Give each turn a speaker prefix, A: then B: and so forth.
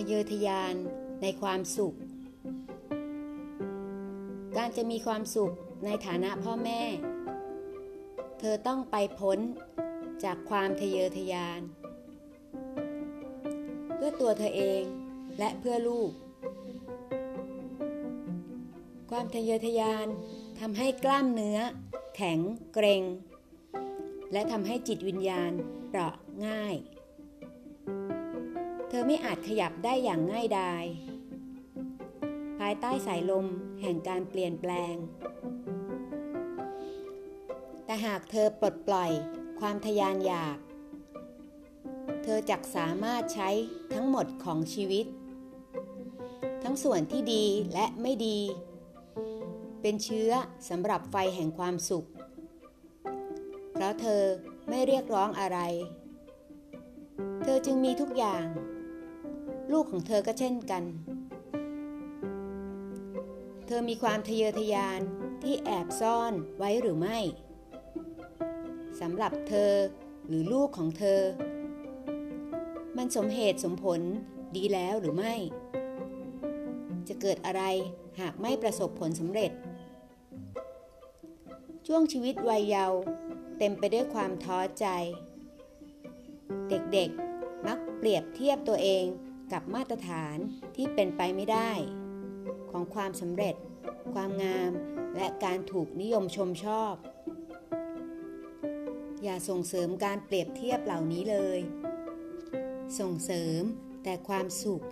A: ะเยอทะยานในความสุข การจะมีความสุขในฐานะพ่อแม่ เธอต้องไปพ้นจากความทะเยอทะยาน เพื่อตัวเธอเองและเพื่อลูก ความทะเยอทะยานทำให้กล้ามเนื้อ แข็งเกร็ง และทำให้จิตวิญญาณเปราะง่าย เธอไม่อาจขยับได้อย่างง่ายดาย ภายใต้สายลมแห่งการเปลี่ยนแปลง แต่หากเธอปลดปล่อยความทยานอยาก เธอจักสามารถใช้ทั้งหมดของชีวิต ทั้งส่วนที่ดีและไม่ดี เป็นเชื้อสำหรับไฟแห่งความสุข เพราะเธอไม่เรียกร้องอะไร เธอจึงมีทุกอย่าง ลูกของเธอก็เช่นกัน เธอมีความทะเยอทะยานที่แอบซ่อนไว้หรือไม่สำหรับเธอหรือลูกของเธอ มันสมเหตุสมผลดีแล้วหรือไม่ จะเกิดอะไรหากไม่ประสบผลสำเร็จ ช่วงชีวิตวัยเยาว์เต็มไปด้วยความท้อใจ เด็กๆมักเปรียบเทียบตัวเอง กับมาตรฐานที่เป็นไปไม่ได้ ของความสำเร็จ ความงาม และการถูกนิยมชมชอบ อย่าส่งเสริมการเปรียบเทียบเหล่านี้เลย ส่งเสริมแต่ความสุข